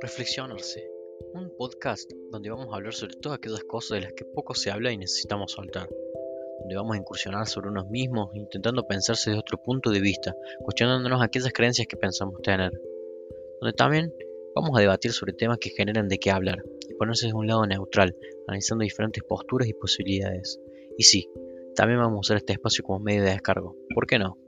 Reflexionarse, un podcast donde vamos a hablar sobre todas aquellas cosas de las que poco se habla y necesitamos soltar, donde vamos a incursionar sobre unos mismos, intentando pensarse desde otro punto de vista, cuestionándonos aquellas creencias que pensamos tener, donde también vamos a debatir sobre temas que generan de qué hablar y ponerse de un lado neutral, analizando diferentes posturas y posibilidades. Y sí, también vamos a usar este espacio como medio de descargo, ¿por qué no?